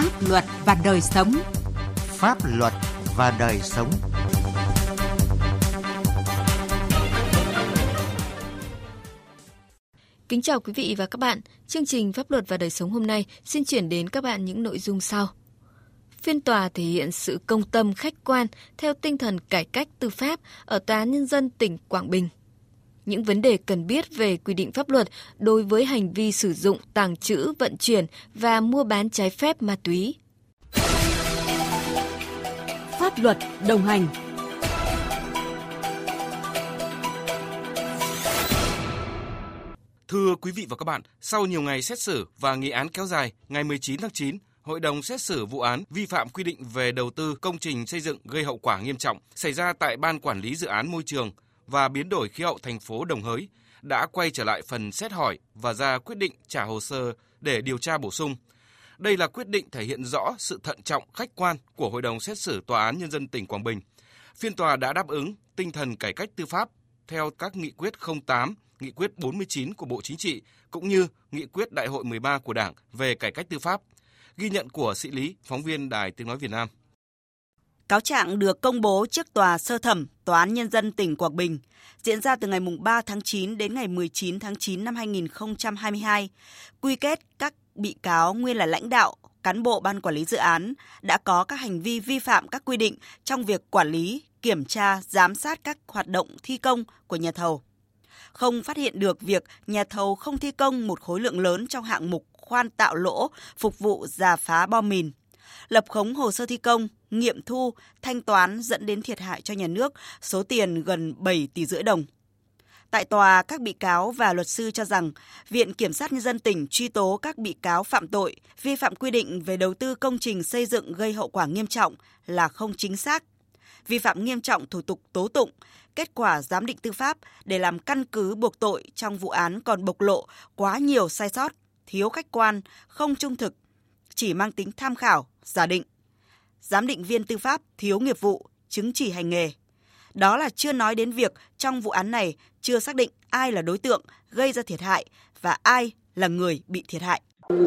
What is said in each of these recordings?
Pháp luật và đời sống. Pháp luật và đời sống. Kính chào quý vị và các bạn. Chương trình Pháp luật và đời sống hôm nay xin chuyển đến các bạn những nội dung sau. Phiên tòa thể hiện sự công tâm khách quan theo tinh thần cải cách tư pháp ở Tòa Nhân dân tỉnh Quảng Bình. Những vấn đề cần biết về quy định pháp luật đối với hành vi sử dụng, tàng trữ, vận chuyển và mua bán trái phép ma túy. Pháp luật đồng hành Thưa quý vị và các bạn, sau nhiều ngày xét xử và nghị án kéo dài, ngày 19 tháng 9, Hội đồng xét xử vụ án vi phạm quy định về đầu tư công trình xây dựng gây hậu quả nghiêm trọng xảy ra tại Ban Quản lý Dự án Môi trường và Biến đổi Khí hậu thành phố Đồng Hới đã quay trở lại phần xét hỏi và ra quyết định trả hồ sơ để điều tra bổ sung. Đây là quyết định thể hiện rõ sự thận trọng khách quan của Hội đồng xét xử Tòa án Nhân dân tỉnh Quảng Bình. Phiên tòa đã đáp ứng tinh thần cải cách tư pháp theo các nghị quyết 08, nghị quyết 49 của Bộ Chính trị cũng như nghị quyết Đại hội 13 của Đảng về cải cách tư pháp. Ghi nhận của sĩ Lý, phóng viên Đài Tiếng Nói Việt Nam. Cáo trạng được công bố trước tòa sơ thẩm Tòa án Nhân dân tỉnh Quảng Bình, diễn ra từ ngày 3 tháng 9 đến ngày 19 tháng 9 năm 2022, quy kết các bị cáo nguyên là lãnh đạo, cán bộ ban quản lý dự án đã có các hành vi vi phạm các quy định trong việc quản lý, kiểm tra, giám sát các hoạt động thi công của nhà thầu. Không phát hiện được việc nhà thầu không thi công một khối lượng lớn trong hạng mục khoan tạo lỗ phục vụ giả phá bom mìn lập khống hồ sơ thi công, nghiệm thu, thanh toán dẫn đến thiệt hại cho nhà nước số tiền gần 7 tỷ rưỡi đồng. Tại tòa, các bị cáo và luật sư cho rằng Viện Kiểm sát Nhân dân tỉnh truy tố các bị cáo phạm tội, vi phạm quy định về đầu tư công trình xây dựng gây hậu quả nghiêm trọng là không chính xác, vi phạm nghiêm trọng thủ tục tố tụng, kết quả giám định tư pháp để làm căn cứ buộc tội trong vụ án còn bộc lộ quá nhiều sai sót, thiếu khách quan, không trung thực, chỉ mang tính tham khảo, giả định. Giám định viên tư pháp thiếu nghiệp vụ, chứng chỉ hành nghề. Đó là chưa nói đến việc trong vụ án này chưa xác định ai là đối tượng gây ra thiệt hại và ai là người bị thiệt hại.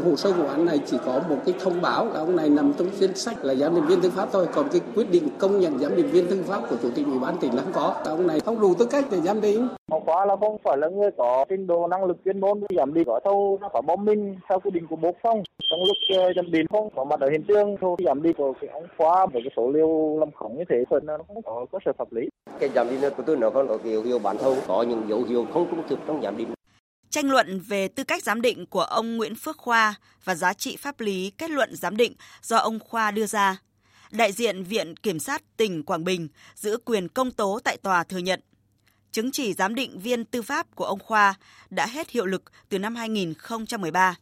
Hồ sơ vụ án này chỉ có một cái thông báo là ông này nằm trong danh sách là giám định viên tư pháp thôi, còn cái quyết định công nhận giám định viên tư pháp của chủ tịch ủy ban tỉnh là không có. Ông này không đủ tư cách để giám định. Hậu quả là không phải là người có trình độ năng lực chuyên môn giám định có thâu có bom minh theo quy định của bộ không. Trong lúc giám định không có mặt ở hiện trường thôi giám định của cái ông khoa với cái số liệu làm khống như thế phần nó không có cơ sở pháp lý. Cái giám định của tôi nó còn có dấu hiệu bản thâu, có những dấu hiệu không trung thực trong giám định. Tranh luận về tư cách giám định của ông Nguyễn Phước Khoa và giá trị pháp lý kết luận giám định do ông Khoa đưa ra. Đại diện Viện Kiểm sát tỉnh Quảng Bình giữ quyền công tố tại tòa thừa nhận chứng chỉ giám định viên tư pháp của ông Khoa đã hết hiệu lực từ năm 2013.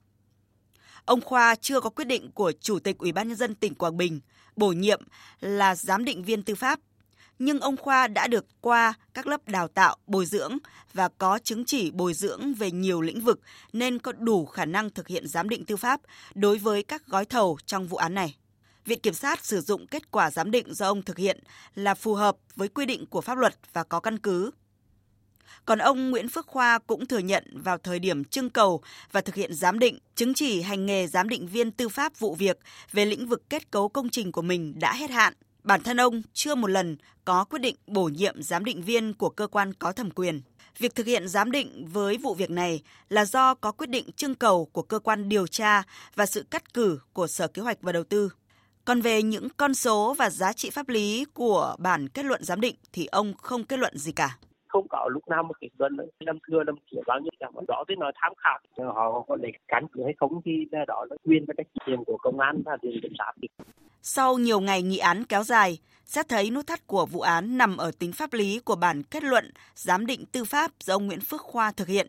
Ông Khoa chưa có quyết định của Chủ tịch Ủy ban nhân dân tỉnh Quảng Bình bổ nhiệm là giám định viên tư pháp nhưng ông Khoa đã được qua các lớp đào tạo, bồi dưỡng và có chứng chỉ bồi dưỡng về nhiều lĩnh vực nên có đủ khả năng thực hiện giám định tư pháp đối với các gói thầu trong vụ án này. Viện Kiểm sát sử dụng kết quả giám định do ông thực hiện là phù hợp với quy định của pháp luật và có căn cứ. Còn ông Nguyễn Phước Khoa cũng thừa nhận vào thời điểm trưng cầu và thực hiện giám định, chứng chỉ hành nghề giám định viên tư pháp vụ việc về lĩnh vực kết cấu công trình của mình đã hết hạn Bản thân ông chưa một lần có quyết định bổ nhiệm giám định viên của cơ quan có thẩm quyền. Việc thực hiện giám định với vụ việc này là do có quyết định trưng cầu của cơ quan điều tra và sự cắt cử của Sở Kế hoạch và Đầu tư. Còn về những con số và giá trị pháp lý của bản kết luận giám định thì ông không kết luận gì cả. Không có lúc nào một kết luận năm xưa, năm kia, bao nhiêu chẳng đó với nói tham khảo. Họ có để cán cứ hay không thì đó là quyền và trách nhiệm của công an và viện kiểm sát sau nhiều ngày nghị án kéo dài, xét thấy nút thắt của vụ án nằm ở tính pháp lý của bản kết luận giám định tư pháp do ông Nguyễn Phước Khoa thực hiện.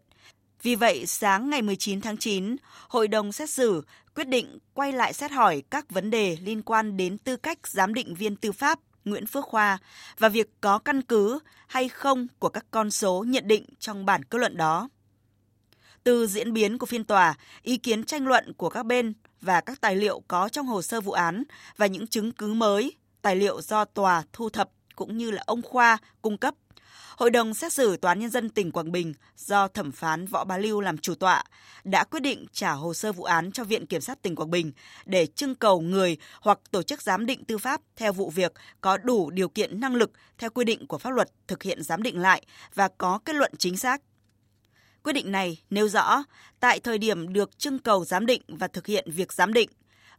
Vì vậy, sáng ngày 19 tháng 9, Hội đồng xét xử quyết định quay lại xét hỏi các vấn đề liên quan đến tư cách giám định viên tư pháp Nguyễn Phước Khoa và việc có căn cứ hay không của các con số nhận định trong bản kết luận đó. Từ diễn biến của phiên tòa, ý kiến tranh luận của các bên và các tài liệu có trong hồ sơ vụ án và những chứng cứ mới, tài liệu do tòa thu thập cũng như là ông Khoa cung cấp Hội đồng xét xử Tòa án Nhân dân tỉnh Quảng Bình do thẩm phán Võ Bá Lưu làm chủ tọa đã quyết định trả hồ sơ vụ án cho Viện Kiểm sát tỉnh Quảng Bình để trưng cầu người hoặc tổ chức giám định tư pháp theo vụ việc có đủ điều kiện năng lực theo quy định của pháp luật thực hiện giám định lại và có kết luận chính xác. Quyết định này nêu rõ, tại thời điểm được trưng cầu giám định và thực hiện việc giám định,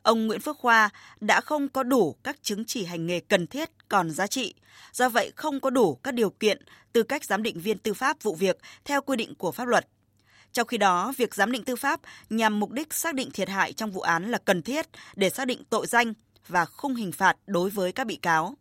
ông Nguyễn Phước Khoa đã không có đủ các chứng chỉ hành nghề cần thiết còn giá trị, do vậy không có đủ các điều kiện tư cách giám định viên tư pháp vụ việc theo quy định của pháp luật. Trong khi đó, việc giám định tư pháp nhằm mục đích xác định thiệt hại trong vụ án là cần thiết để xác định tội danh và khung hình phạt đối với các bị cáo.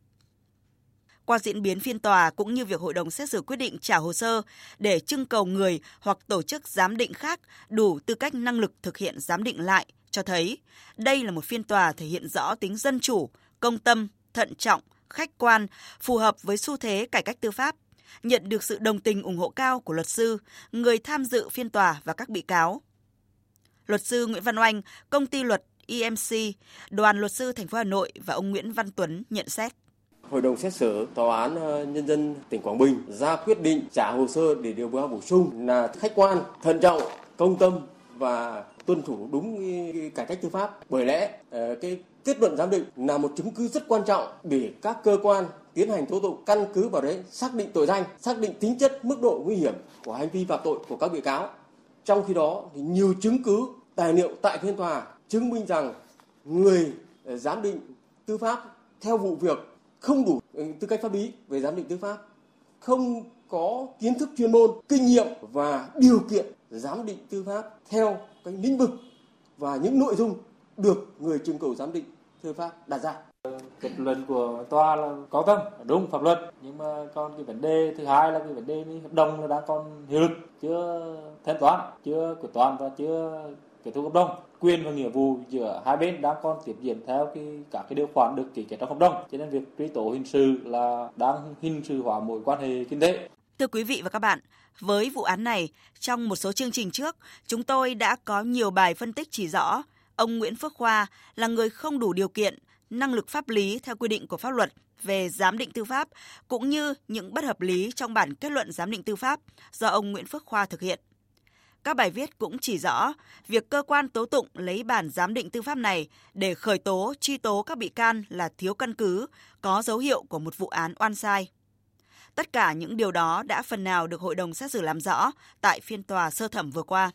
Qua diễn biến phiên tòa cũng như việc hội đồng xét xử quyết định trả hồ sơ để trưng cầu người hoặc tổ chức giám định khác đủ tư cách năng lực thực hiện giám định lại cho thấy đây là một phiên tòa thể hiện rõ tính dân chủ, công tâm, thận trọng, khách quan, phù hợp với xu thế cải cách tư pháp, nhận được sự đồng tình ủng hộ cao của luật sư, người tham dự phiên tòa và các bị cáo. Luật sư Nguyễn Văn Oanh, công ty luật EMC, đoàn luật sư thành phố Hà Nội và ông Nguyễn Văn Tuấn nhận xét. Hội đồng xét xử Tòa án ờ, Nhân dân tỉnh Quảng Bình ra quyết định trả hồ sơ để điều tra bổ sung là khách quan, thận trọng, công tâm và tuân thủ đúng cải cách tư pháp. Bởi lẽ ờ, cái kết luận giám định là một chứng cứ rất quan trọng để các cơ quan tiến hành tố tụng căn cứ vào đấy xác định tội danh, xác định tính chất, mức độ nguy hiểm của hành vi phạm tội của các bị cáo. Trong khi đó thì nhiều chứng cứ, tài liệu tại phiên tòa chứng minh rằng người ờ, giám định tư pháp theo vụ việc không đủ ừ, tư cách pháp lý về giám định tư pháp, không có kiến thức chuyên môn, kinh nghiệm và điều kiện giám định tư pháp theo cái lĩnh vực và những nội dung được người trưng cầu giám định tư pháp đặt ra. Kết luận của tòa là có tâm đúng pháp luật. Nhưng mà còn cái vấn đề thứ hai là cái vấn đề hợp đồng là đang còn hiệu lực chưa thanh toán chưa quyết toán và chưa kết thúc hợp đồng quyền và nghĩa vụ giữa hai bên đang còn tiếp diễn theo cái các cái điều khoản được ký kết trong hợp đồng cho nên việc truy tố hình sự là đang hình sự hóa mối quan hệ kinh tế Thưa quý vị và các bạn, với vụ án này, trong một số chương trình trước, chúng tôi đã có nhiều bài phân tích chỉ rõ ông Nguyễn Phước Khoa là người không đủ điều kiện, năng lực pháp lý theo quy định của pháp luật về giám định tư pháp cũng như những bất hợp lý trong bản kết luận giám định tư pháp do ông Nguyễn Phước Khoa thực hiện. Các bài viết cũng chỉ rõ việc cơ quan tố tụng lấy bản giám định tư pháp này để khởi tố, truy tố các bị can là thiếu căn cứ, có dấu hiệu của một vụ án oan sai. Tất cả những điều đó đã phần nào được hội đồng xét xử làm rõ tại phiên tòa sơ thẩm vừa qua.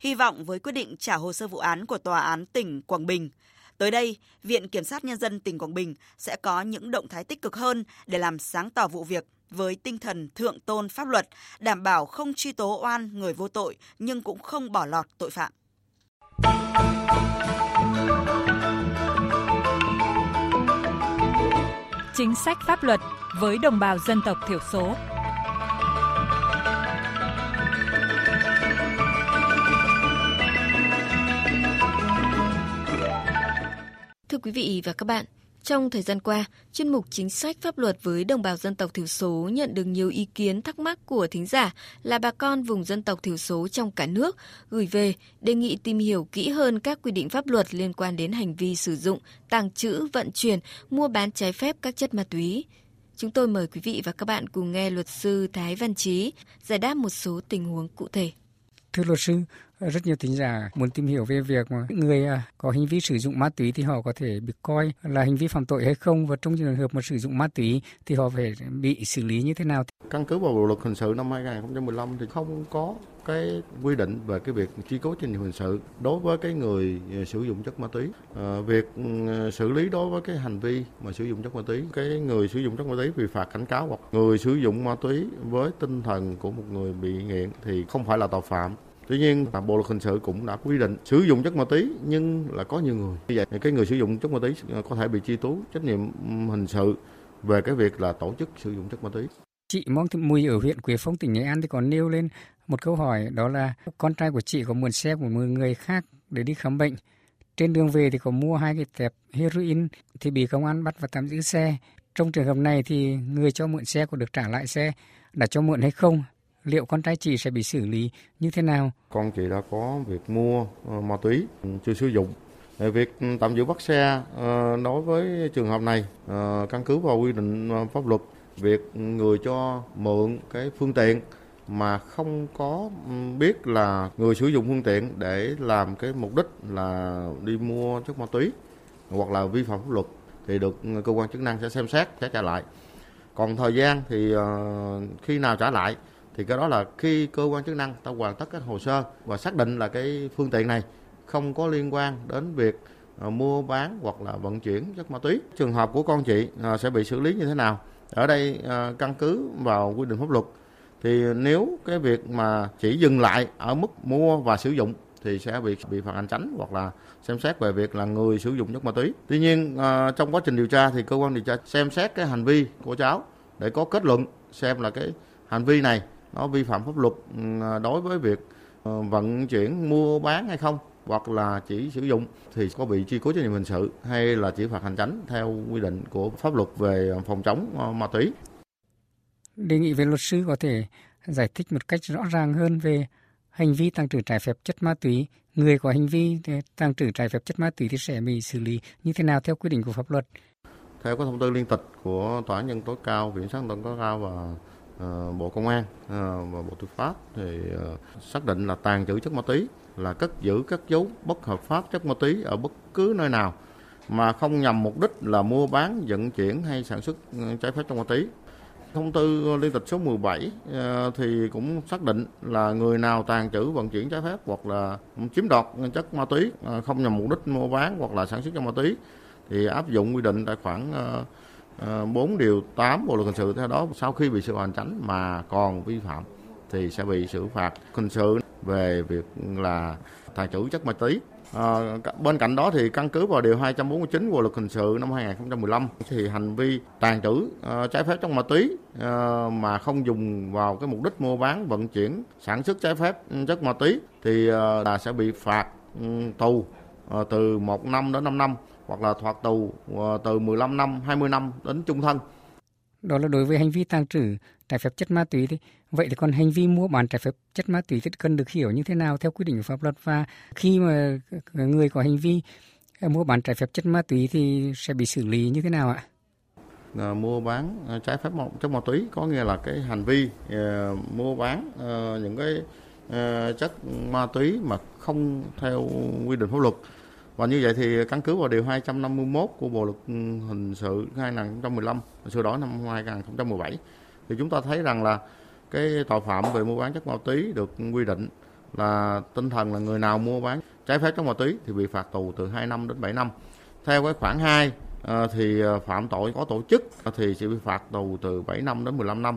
Hy vọng với quyết định trả hồ sơ vụ án của Tòa án tỉnh Quảng Bình, tới đây, Viện Kiểm sát Nhân dân tỉnh Quảng Bình sẽ có những động thái tích cực hơn để làm sáng tỏ vụ việc với tinh thần thượng tôn pháp luật, đảm bảo không truy tố oan người vô tội nhưng cũng không bỏ lọt tội phạm. Chính sách pháp luật với đồng bào dân tộc thiểu số. Thưa quý vị và các bạn, trong thời gian qua, chuyên mục chính sách pháp luật với đồng bào dân tộc thiểu số nhận được nhiều ý kiến thắc mắc của thính giả là bà con vùng dân tộc thiểu số trong cả nước gửi về đề nghị tìm hiểu kỹ hơn các quy định pháp luật liên quan đến hành vi sử dụng, tàng trữ, vận chuyển, mua bán trái phép các chất ma túy. Chúng tôi mời quý vị và các bạn cùng nghe luật sư Thái Văn Chí giải đáp một số tình huống cụ thể. Thưa luật sư, rất nhiều thính giả muốn tìm hiểu về việc mà người à, có hành vi sử dụng ma túy thì họ có thể bị coi là hành vi phạm tội hay không và trong trường hợp mà sử dụng ma túy thì họ phải bị xử lý như thế nào. Căn cứ vào bộ luật hình sự năm 2015 thì không có cái quy định về cái việc truy cứu trách nhiệm hình sự đối với cái người à, sử dụng chất ma túy à, việc ừ, xử lý đối với cái hành vi mà sử dụng chất ma túy cái người sử dụng chất ma túy bị phạt cảnh cáo hoặc người sử dụng ma túy với tinh thần của một người bị nghiện thì không phải là tội phạm Tuy nhiên, Bộ luật hình sự cũng đã quy định sử dụng chất ma túy nhưng là có nhiều người. Như vậy, cái người sử dụng chất ma túy à, có thể bị truy tố trách nhiệm hình sự về cái việc là tổ chức sử dụng chất ma túy. Chị Mong Thị Mùi ở huyện Quế Phong, tỉnh Nghệ An thì còn nêu lên một câu hỏi đó là con trai của chị có mượn xe của một người khác để đi khám bệnh. Trên đường về thì có mua hai cái tẹp heroin thì bị công an bắt và tạm giữ xe. Trong trường hợp này thì người cho mượn xe có được trả lại xe đã cho mượn hay không liệu con trai chị sẽ bị xử lý như thế nào? Con chị đã có việc mua ờ, ma túy chưa sử dụng. Ờ, việc tạm giữ bắt xe ờ, đối với trường hợp này căn cứ vào quy định pháp luật việc người cho mượn cái phương tiện mà không có biết là người sử dụng phương tiện để làm cái mục đích là đi mua chất ma túy hoặc là vi phạm pháp luật thì được cơ quan chức năng sẽ xem xét, sẽ trả lại. Còn thời gian thì ờ, khi nào trả lại thì cái đó là khi cơ quan chức năng ta hoàn tất các hồ sơ và xác định là cái phương tiện này không có liên quan đến việc ờ, mua bán hoặc là vận chuyển chất ma túy. Trường hợp của con chị ờ, sẽ bị xử lý như thế nào? Ở đây à, căn cứ vào quy định pháp luật thì nếu cái việc mà chỉ dừng lại ở mức mua và sử dụng thì sẽ bị bị phạt hành chính hoặc là xem xét về việc là người sử dụng chất ma túy. Tuy nhiên à, trong quá trình điều tra thì cơ quan điều tra xem xét cái hành vi của cháu để có kết luận xem là cái hành vi này nó vi phạm pháp luật ừ, đối với việc ờ, vận chuyển mua bán hay không hoặc là chỉ sử dụng thì có bị truy cứu trách nhiệm hình sự hay là chỉ phạt hành chính theo quy định của pháp luật về phòng chống ờ, ma túy. Đề nghị về luật sư có thể giải thích một cách rõ ràng hơn về hành vi tàng trữ trái phép chất ma túy, người có hành vi tàng trữ trái phép chất ma túy thì sẽ bị xử lý như thế nào theo quy định của pháp luật. Theo các thông tư liên tịch của Tòa án nhân tối cao, Viện sát tối cao và Ờ, Bộ Công an ờ, và Bộ Tư pháp thì ờ, xác định là tàng trữ chất ma túy là cất giữ các dấu bất hợp pháp chất ma túy ở bất cứ nơi nào mà không nhằm mục đích là mua bán, vận chuyển hay sản xuất ừ, trái phép chất ma túy. Thông tư liên tịch số 17 thì cũng xác định là người nào tàn trữ vận chuyển trái phép hoặc là chiếm đoạt chất ma túy không nhằm mục đích mua bán hoặc là sản xuất chất ma túy thì áp dụng quy định tại khoản Ờ, 4 điều 8 Bộ luật hình sự theo đó sau khi bị xử hành tránh mà còn vi phạm thì sẽ bị xử phạt hình sự về việc là tàn trữ chất ma túy. À, bên cạnh đó thì căn cứ vào điều 249 của luật hình sự năm 2015 thì hành vi tàn trữ uh, trái phép trong ma túy uh, mà không dùng vào cái mục đích mua bán vận chuyển sản xuất trái phép chất ma túy thì uh, là sẽ bị phạt um, tù uh, từ 1 năm đến 5 năm hoặc là phạt tù uh, từ 15 năm 20 năm đến trung thân. Đó là đối với hành vi tàng trữ trái phép chất ma túy thì vậy thì còn hành vi mua bán trái phép chất ma túy thì cần được hiểu như thế nào theo quy định của pháp luật? Và khi mà người có hành vi à, mua bán trái phép chất ma túy thì sẽ bị xử lý như thế nào ạ? À, mua bán trái phép chất ma túy có nghĩa là cái hành vi mua bán những cái chất ma túy mà không theo quy định pháp luật và như vậy thì căn cứ vào điều 251 của Bộ luật hình sự 2015 sửa đổi năm 2017 thì chúng ta thấy rằng là cái tội phạm về mua bán chất ma túy được quy định là tinh thần là người nào mua bán trái phép chất ma túy thì bị phạt tù từ 2 năm đến 7 năm. Theo cái khoản 2 ờ, thì ờ, phạm tội có tổ chức thì sẽ bị phạt tù từ 7 năm đến 15 năm.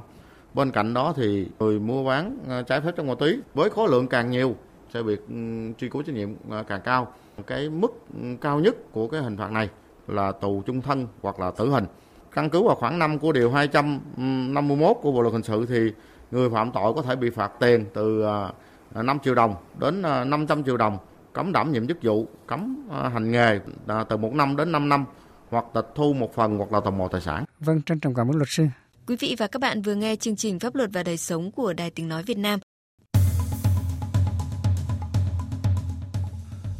Bên cạnh đó thì người mua bán ờ, trái phép chất ma túy với khối lượng càng nhiều sẽ bị truy cứu trách nhiệm càng cao. Cái mức cao nhất của cái hình phạt này là tù trung thân hoặc là tử hình. Căn cứ vào khoảng 5 của điều 251 của Bộ luật hình sự thì người phạm tội có thể bị phạt tiền từ 5 à, triệu đồng đến 500 à, triệu đồng, cấm đảm nhiệm chức vụ, cấm à, hành nghề từ 1 năm đến 5 năm hoặc tịch thu một phần hoặc là tò mò tài sản. Vâng, trân trọng cảm ơn luật sư. Quý vị và các bạn vừa nghe chương trình Pháp luật và đời sống của Đài Tiếng Nói Việt Nam.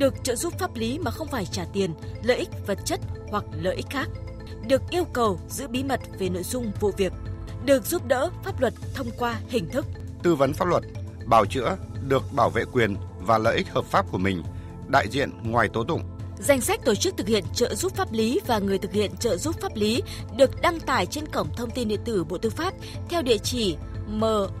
được trợ giúp pháp lý mà không phải trả tiền, lợi ích vật chất hoặc lợi ích khác. Được yêu cầu giữ bí mật về nội dung vụ việc. Được giúp đỡ pháp luật thông qua hình thức tư vấn pháp luật, bào chữa được bảo vệ quyền và lợi ích hợp pháp của mình, đại diện ngoài tố tụng. Danh sách tổ chức thực hiện trợ giúp pháp lý và người thực hiện trợ giúp pháp lý được đăng tải trên cổng thông tin điện tử Bộ Tư pháp theo địa chỉ moz.gov.vn,